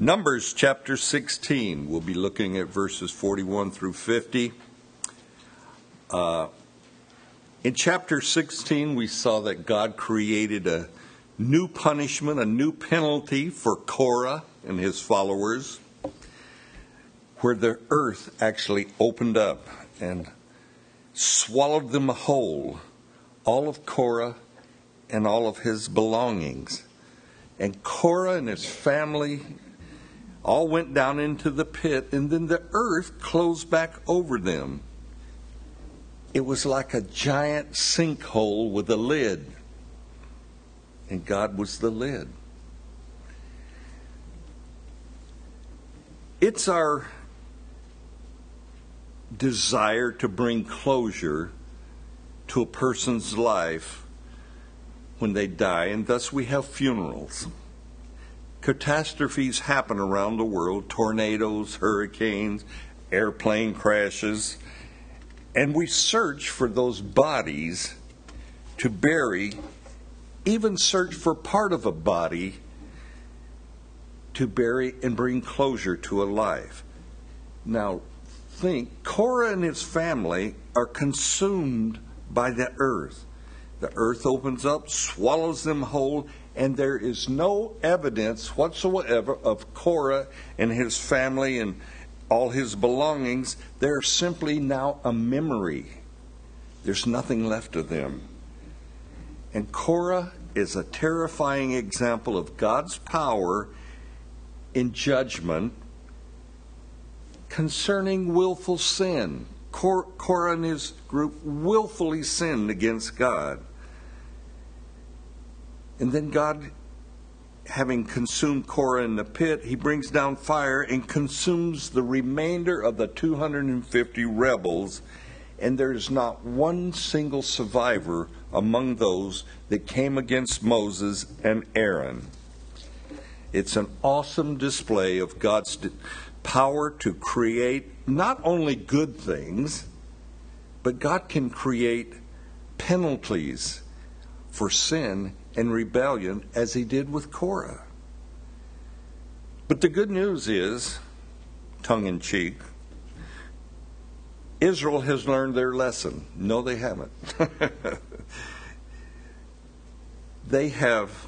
Numbers chapter 16. We'll be looking at verses 41 through 50. Uh, in chapter 16, we saw that God created a new punishment, a new penalty for Korah and his followers, where the earth actually opened up and swallowed them whole, all of Korah and all of his belongings. And Korah and his family all went down into the pit, and then the earth closed back over them. It was like a giant sinkhole with a lid, and God was the lid. It's our desire to bring closure to a person's life when they die, and thus we have funerals catastrophes happen around the world tornadoes, hurricanes, airplane crashes and we search for those bodies to bury, even search for part of a body to bury and bring closure to a life. Now, think Korah and his family are consumed by the earth. The earth opens up, swallows them whole, and there is no evidence whatsoever of Korah and his family and all his belongings. They're simply now a memory. There's nothing left of them. And Korah is a terrifying example of God's power in judgment concerning willful sin. Korah and his group willfully sinned against God. And then God, having consumed Korah in the pit, he brings down fire and consumes the remainder of the 250 rebels. And there is not one single survivor among those that came against Moses and Aaron. It's an awesome display of God's power to create not only good things, but God can create penalties for sin and rebellion as he did with Korah. But the good news is, tongue in cheek, Israel has learned their lesson. No, they haven't. they have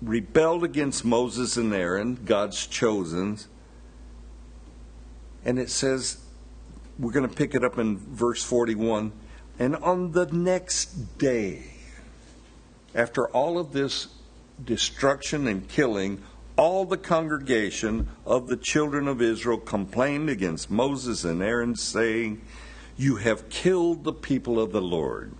rebelled against Moses and Aaron, God's chosen. And it says, we're going to pick it up in verse 41. And on the next day, after all of this destruction and killing, all the congregation of the children of Israel complained against Moses and Aaron, saying, You have killed the people of the Lord.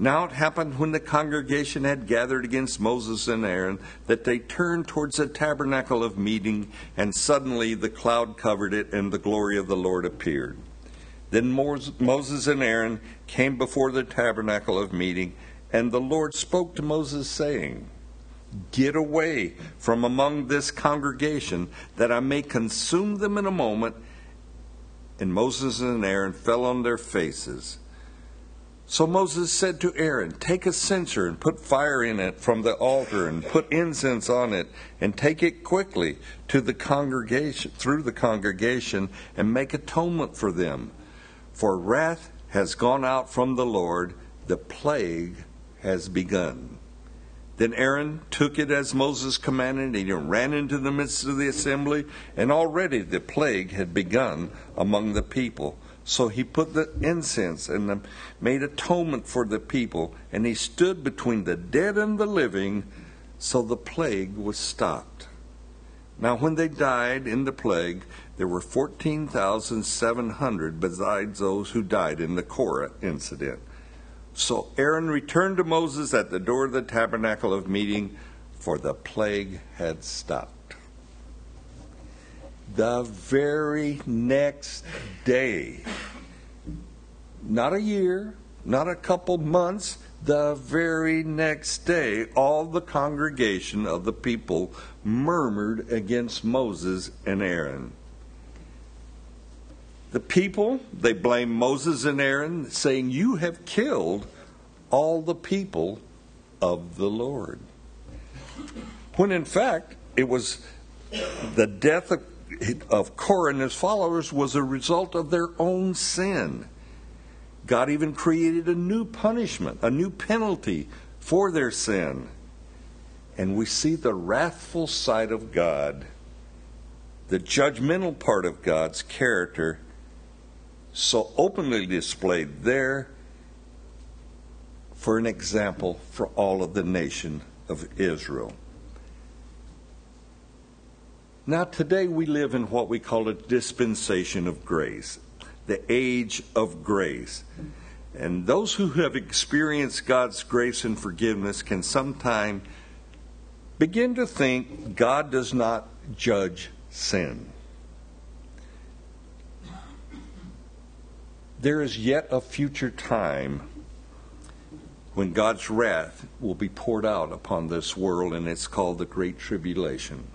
Now it happened when the congregation had gathered against Moses and Aaron that they turned towards the tabernacle of meeting, and suddenly the cloud covered it, and the glory of the Lord appeared. Then Moses and Aaron came before the tabernacle of meeting and the Lord spoke to Moses, saying, Get away from among this congregation, that I may consume them in a moment. And Moses and Aaron fell on their faces. So Moses said to Aaron, Take a censer and put fire in it from the altar, and put incense on it, and take it quickly to the congregation through the congregation, and make atonement for them. For wrath has gone out from the Lord, the plague has begun. Then Aaron took it as Moses commanded, and he ran into the midst of the assembly, and already the plague had begun among the people. So he put the incense and made atonement for the people, and he stood between the dead and the living, so the plague was stopped. Now, when they died in the plague, there were 14,700 besides those who died in the Korah incident. So Aaron returned to Moses at the door of the tabernacle of meeting, for the plague had stopped. The very next day, not a year, not a couple months, the very next day, all the congregation of the people murmured against Moses and Aaron. The people, they blame Moses and Aaron, saying, You have killed all the people of the Lord. When in fact, it was the death of, of Korah and his followers was a result of their own sin. God even created a new punishment, a new penalty for their sin. And we see the wrathful side of God, the judgmental part of God's character, so openly displayed there for an example for all of the nation of Israel. Now, today we live in what we call a dispensation of grace, the age of grace. And those who have experienced God's grace and forgiveness can sometimes begin to think God does not judge sin. There is yet a future time when God's wrath will be poured out upon this world, and it's called the Great Tribulation.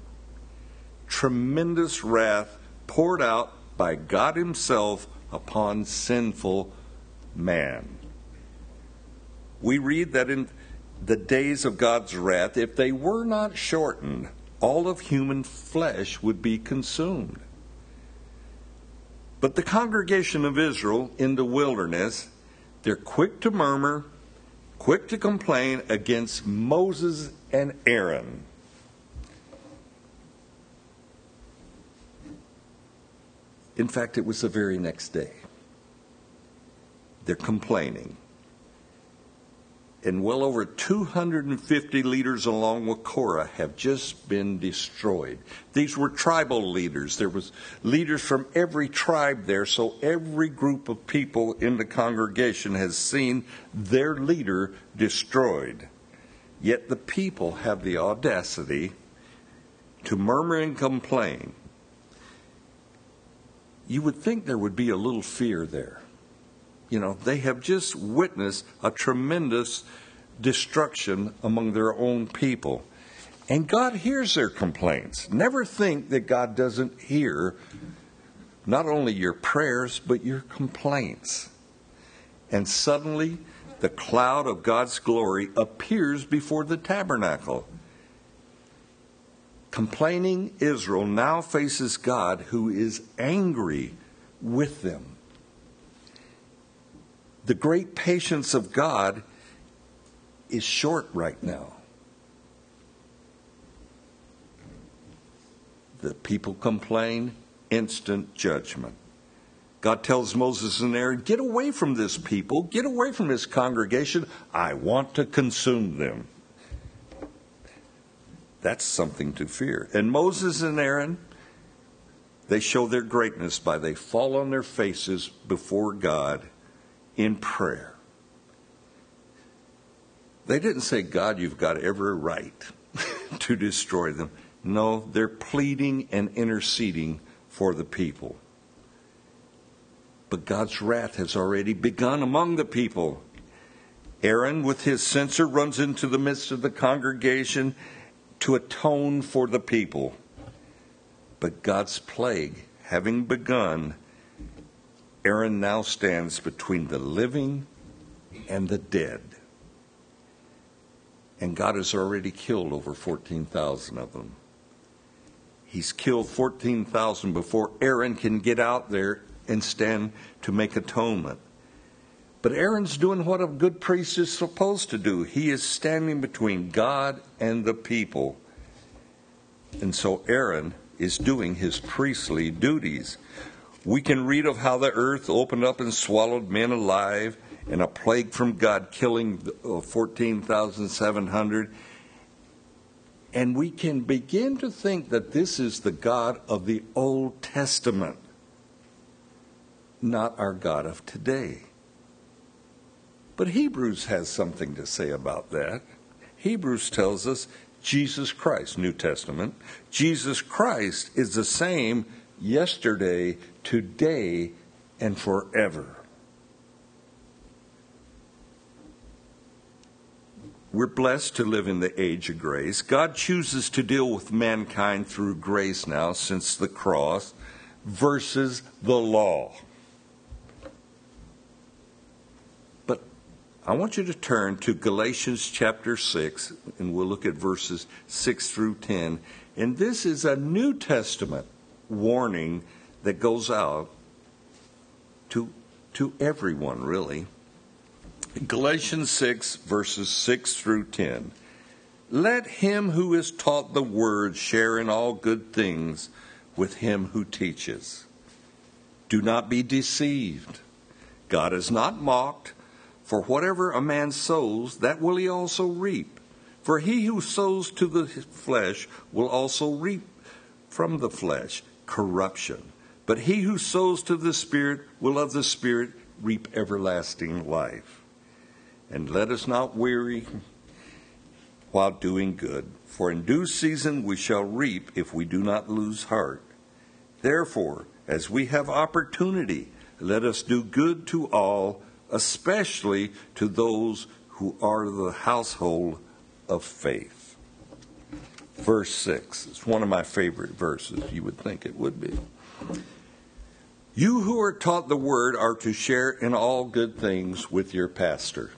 Tremendous wrath poured out by God Himself upon sinful man. We read that in the days of God's wrath, if they were not shortened, all of human flesh would be consumed. But the congregation of Israel in the wilderness, they're quick to murmur, quick to complain against Moses and Aaron. In fact, it was the very next day. They're complaining and well over 250 leaders along with Korah have just been destroyed. These were tribal leaders. There was leaders from every tribe there, so every group of people in the congregation has seen their leader destroyed. Yet the people have the audacity to murmur and complain. You would think there would be a little fear there you know, they have just witnessed a tremendous destruction among their own people. And God hears their complaints. Never think that God doesn't hear not only your prayers, but your complaints. And suddenly, the cloud of God's glory appears before the tabernacle. Complaining Israel now faces God, who is angry with them the great patience of God is short right now. The people complain, instant judgment. God tells Moses and Aaron, Get away from this people, get away from this congregation. I want to consume them. That's something to fear. And Moses and Aaron, they show their greatness by they fall on their faces before God in prayer. They didn't say, God, you've got every right to destroy them. No, they're pleading and interceding for the people. But God's wrath has already begun among the people. Aaron, with his censer, runs into the midst of the congregation to atone for the people. But God's plague, having begun, Aaron now stands between the living and the dead. And God has already killed over 14,000 of them. He's killed 14,000 before Aaron can get out there and stand to make atonement. But Aaron's doing what a good priest is supposed to do. He is standing between God and the people. And so Aaron is doing his priestly duties. We can read of how the earth opened up and swallowed men alive, and a plague from God killing uh, 14,700. And we can begin to think that this is the God of the Old Testament, not our God of today. But Hebrews has something to say about that. Hebrews tells us Jesus Christ, New Testament, Jesus Christ is the same yesterday, today, and forever. We're blessed to live in the age of grace. God chooses to deal with mankind through grace now since the cross versus the law. But I want you to turn to Galatians chapter 6, and we'll look at verses 6 through 10 And this is a New Testament warning that goes out to, to everyone, really. Galatians 6, verses 6 through 10. Let him who is taught the word share in all good things with him who teaches. Do not be deceived. God is not mocked, for whatever a man sows, that will he also reap. For he who sows to the flesh will also reap from the flesh corruption. But he who sows to the Spirit will of the Spirit reap everlasting life. And let us not weary while doing good, for in due season we shall reap if we do not lose heart. Therefore, as we have opportunity, let us do good to all, especially to those who are the household of faith. Verse 6 is one of my favorite verses. You would think it would be. You who are taught the word are to share in all good things with your pastor.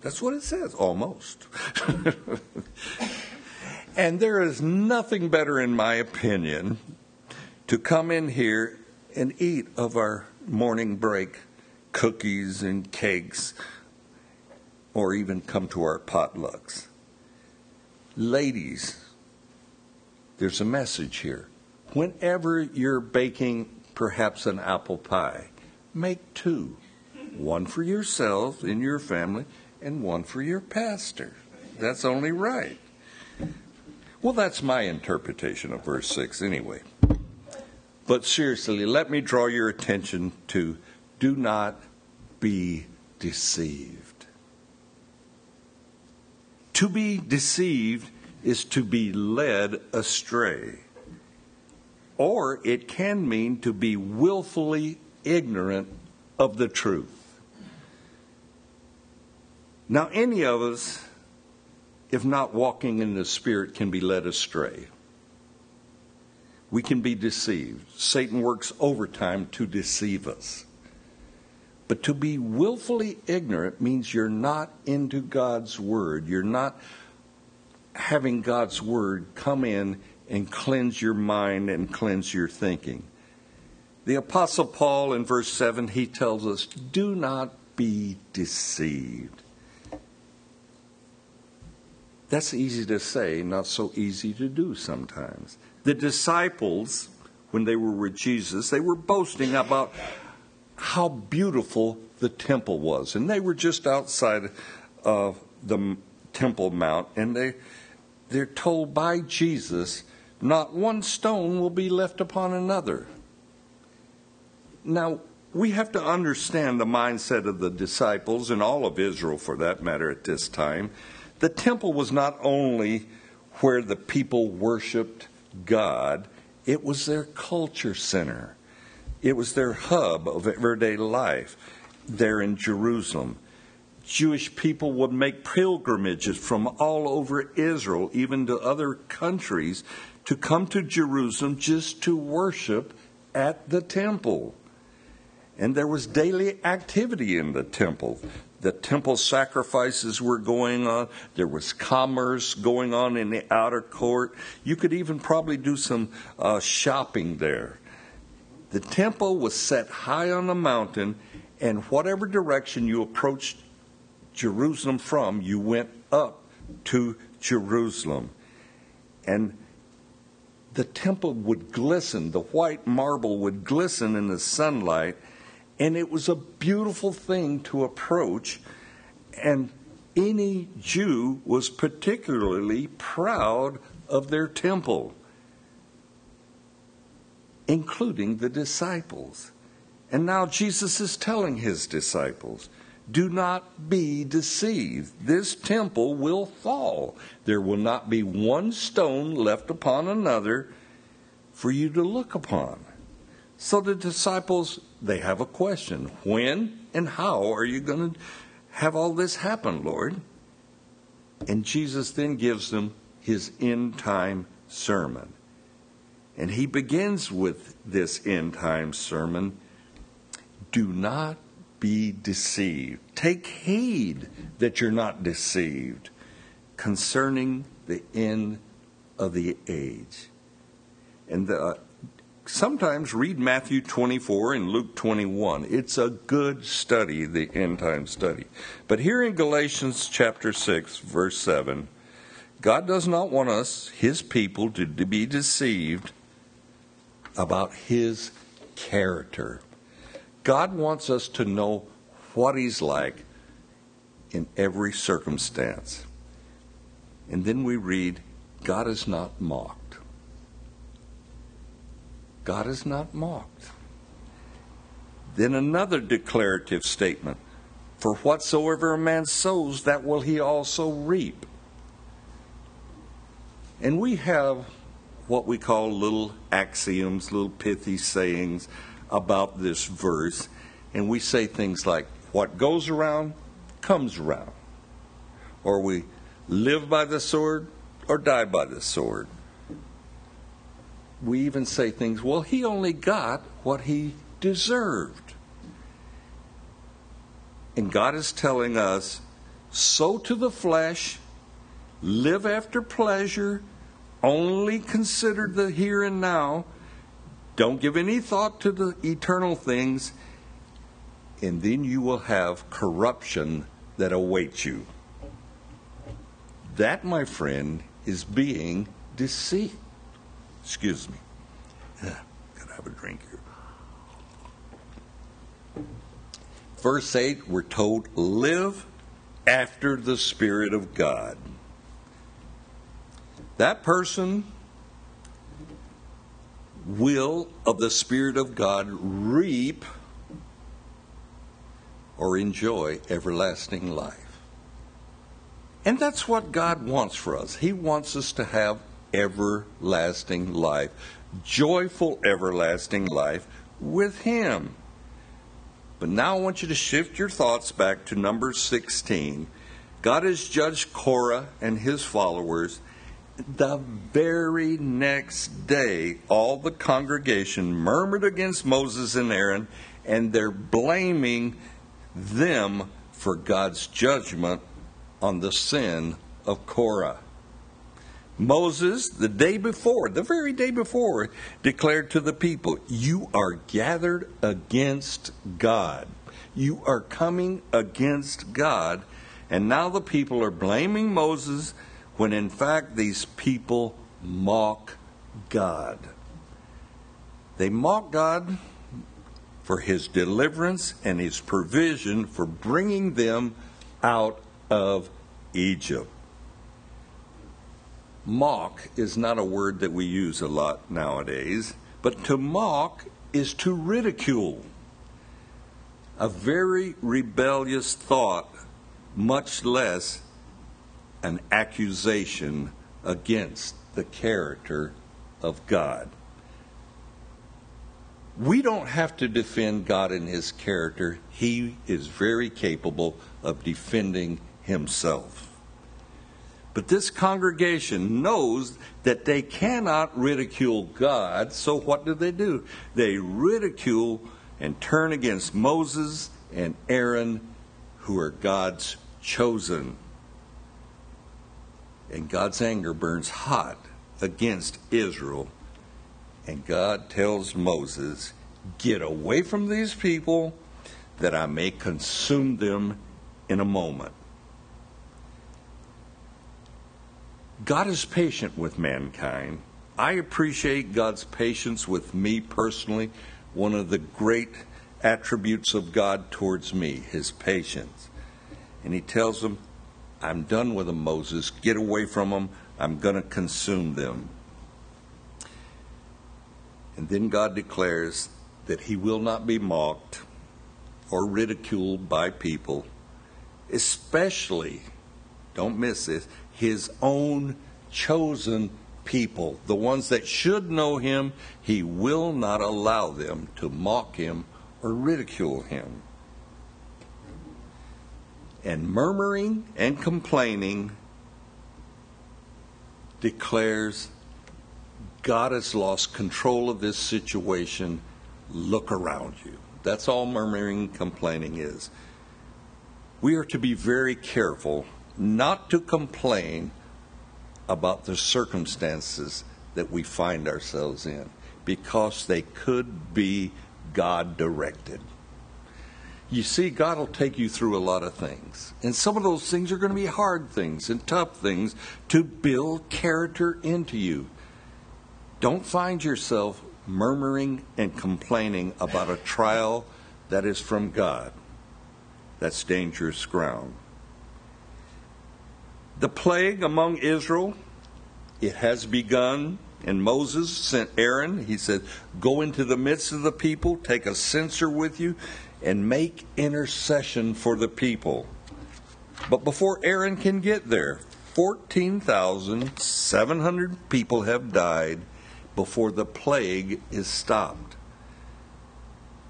That's what it says, almost. and there is nothing better, in my opinion, to come in here and eat of our morning break cookies and cakes, or even come to our potlucks. Ladies, there's a message here. Whenever you're baking perhaps an apple pie, make two one for yourself in your family, and one for your pastor. That's only right. Well, that's my interpretation of verse 6 anyway. But seriously, let me draw your attention to do not be deceived. To be deceived is to be led astray. Or it can mean to be willfully ignorant of the truth. Now, any of us, if not walking in the Spirit, can be led astray we can be deceived. Satan works overtime to deceive us. But to be willfully ignorant means you're not into God's Word. You're not having God's Word come in and cleanse your mind and cleanse your thinking. The Apostle Paul in verse 7, he tells us, Do not be deceived. That's easy to say, not so easy to do sometimes. The disciples, when they were with Jesus, they were boasting about how beautiful the temple was. And they were just outside of the Temple Mount, and they, they're told by Jesus, not one stone will be left upon another. Now, we have to understand the mindset of the disciples and all of Israel for that matter at this time. The temple was not only where the people worshiped God, it was their culture center. It was their hub of everyday life there in Jerusalem. Jewish people would make pilgrimages from all over Israel, even to other countries, to come to Jerusalem just to worship at the temple. And there was daily activity in the temple the temple sacrifices were going on. There was commerce going on in the outer court. You could even probably do some uh, shopping there. The temple was set high on a mountain, and whatever direction you approached Jerusalem from, you went up to Jerusalem. And the temple would glisten, the white marble would glisten in the sunlight and it was a beautiful thing to approach. And any Jew was particularly proud of their temple, including the disciples. And now Jesus is telling his disciples, do not be deceived. This temple will fall. There will not be one stone left upon another for you to look upon. So the disciples, they have a question. When and how are you going to have all this happen, Lord? And Jesus then gives them his end time sermon. And he begins with this end time sermon Do not be deceived. Take heed that you're not deceived concerning the end of the age. And the, uh, sometimes read Matthew 24 and Luke 21. It's a good study, the end time study. But here in Galatians chapter 6, verse 7, God does not want us, his people, to, to be deceived about his character. God wants us to know what he's like in every circumstance. And then we read, God is not mocked. God is not mocked. Then another declarative statement For whatsoever a man sows, that will he also reap. And we have what we call little axioms, little pithy sayings about this verse. And we say things like, What goes around comes around. Or we live by the sword or die by the sword. We even say things, well, he only got what he deserved. And God is telling us, sow to the flesh, live after pleasure, only consider the here and now, don't give any thought to the eternal things, and then you will have corruption that awaits you. That, my friend, is being deceived. Excuse me. Ah, gotta have a drink here. Verse 8, we're told, live after the Spirit of God. That person will, of the Spirit of God, reap or enjoy everlasting life. And that's what God wants for us. He wants us to have everlasting life, joyful everlasting life with Him. But now I want you to shift your thoughts back to number 16. God has judged Korah and his followers. The very next day, all the congregation murmured against Moses and Aaron, and they're blaming them for God's judgment on the sin of Korah. Moses, the day before, the very day before, declared to the people, You are gathered against God. You are coming against God. And now the people are blaming Moses when in fact these people mock God. They mock God for his deliverance and his provision for bringing them out of Egypt. Mock is not a word that we use a lot nowadays, but to mock is to ridicule. A very rebellious thought, much less an accusation against the character of God. We don't have to defend God and his character. He is very capable of defending himself. But this congregation knows that they cannot ridicule God, so what do they do? They ridicule and turn against Moses and Aaron, who are God's chosen. And God's anger burns hot against Israel. And God tells Moses, Get away from these people that I may consume them in a moment. God is patient with mankind. I appreciate God's patience with me personally. One of the great attributes of God towards me, his patience. And he tells them, I'm done with them, Moses. Get away from them. I'm going to consume them. And then God declares that he will not be mocked or ridiculed by people, especially, don't miss this, his own chosen people, the ones that should know him, he will not allow them to mock him or ridicule him. And murmuring and complaining declares God has lost control of this situation. Look around you. That's all murmuring complaining is. We are to be very careful not to complain about the circumstances that we find ourselves in because they could be God directed. You see, God will take you through a lot of things. And some of those things are going to be hard things and tough things to build character into you. Don't find yourself murmuring and complaining about a trial that is from God. That's dangerous ground. The plague among Israel, it has begun. And Moses sent Aaron. He said, Go into the midst of the people, take a censer with you, and make intercession for the people. But before Aaron can get there, 14,700 people have died before the plague is stopped.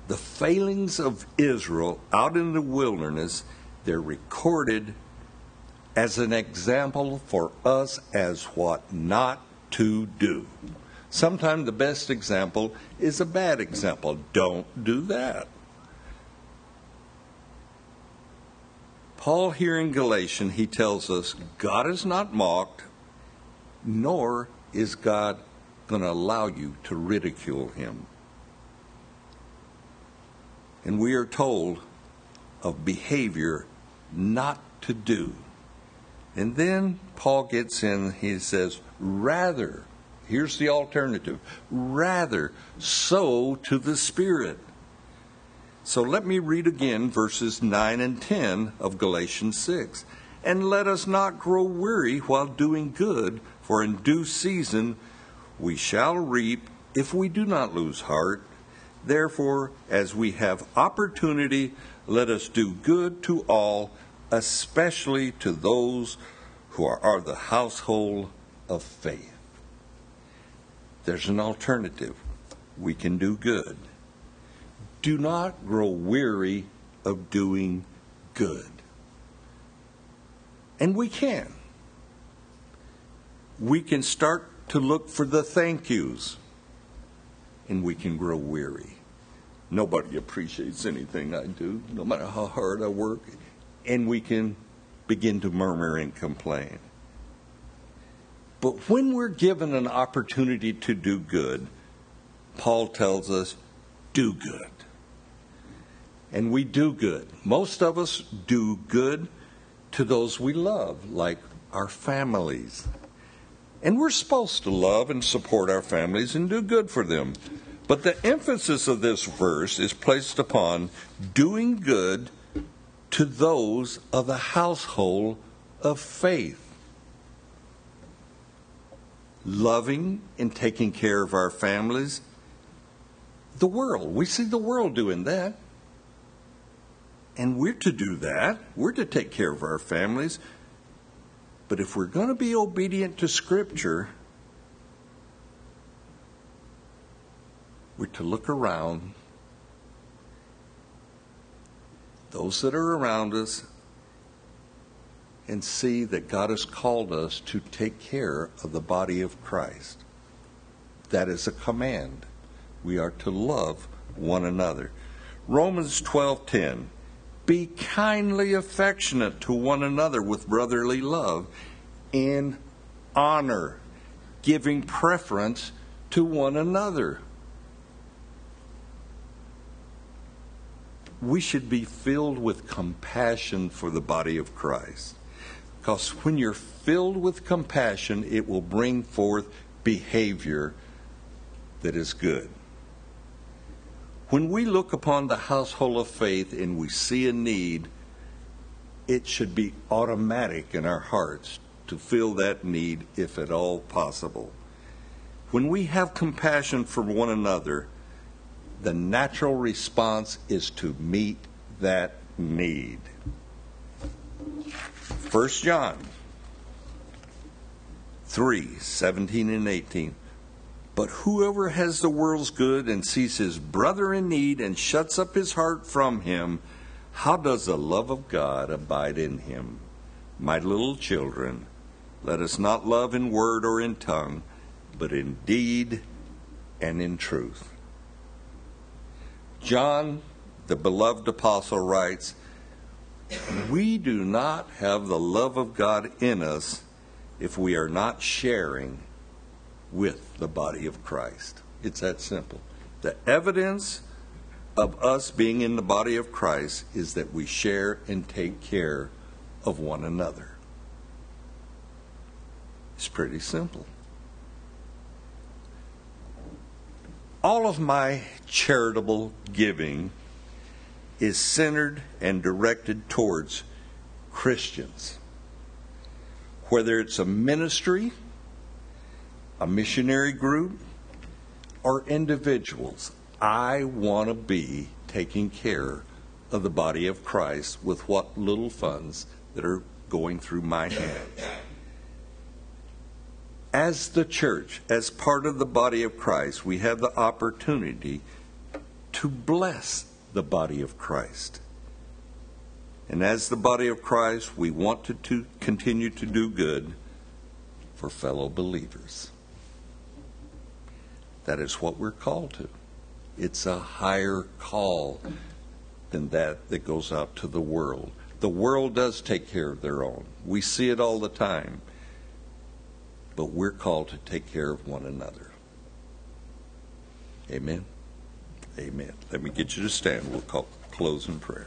The failings of Israel out in the wilderness, they're recorded as an example for us as what not to do. Sometimes the best example is a bad example. Don't do that. Paul here in Galatian, he tells us God is not mocked, nor is God going to allow you to ridicule him. And we are told of behavior not to do. And then Paul gets in, he says, rather, here's the alternative, rather sow to the Spirit. So let me read again verses 9 and 10 of Galatians 6. And let us not grow weary while doing good, for in due season we shall reap if we do not lose heart. Therefore, as we have opportunity, let us do good to all especially to those who are, the household of faith. There's an alternative. We can do good. Do not grow weary of doing good. And we can. We can start to look for the thank yous, and we can grow weary. Nobody appreciates anything I do, no matter how hard I work and we can begin to murmur and complain. But when we're given an opportunity to do good, Paul tells us, do good. And we do good. Most of us do good to those we love, like our families. And we're supposed to love and support our families and do good for them. But the emphasis of this verse is placed upon doing good to those of the household of faith. Loving and taking care of our families. The world, we see the world doing that. And we're to do that. We're to take care of our families. But if we're going to be obedient to Scripture, we're to look around those that are around us, and see that God has called us to take care of the body of Christ. That is a command. We are to love one another. Romans 12:10 Be kindly affectionate to one another with brotherly love in honor, giving preference to one another. we should be filled with compassion for the body of Christ. Because when you're filled with compassion, it will bring forth behavior that is good. When we look upon the household of faith and we see a need, it should be automatic in our hearts to fill that need if at all possible. When we have compassion for one another, the natural response is to meet that need. 1 John 3 17 and 18. But whoever has the world's good and sees his brother in need and shuts up his heart from him, how does the love of God abide in him? My little children, let us not love in word or in tongue, but in deed and in truth. John, the beloved apostle, writes, We do not have the love of God in us if we are not sharing with the body of Christ. It's that simple. The evidence of us being in the body of Christ is that we share and take care of one another. It's pretty simple. All of my charitable giving is centered and directed towards Christians. Whether it's a ministry, a missionary group, or individuals, I want to be taking care of the body of Christ with what little funds that are going through my hands. As the church, as part of the body of Christ, we have the opportunity to bless the body of Christ. And as the body of Christ, we want to, to continue to do good for fellow believers. That is what we're called to. It's a higher call than that that goes out to the world. The world does take care of their own. We see it all the time. But we're called to take care of one another. Amen. Amen. Let me get you to stand. We'll call, close in prayer.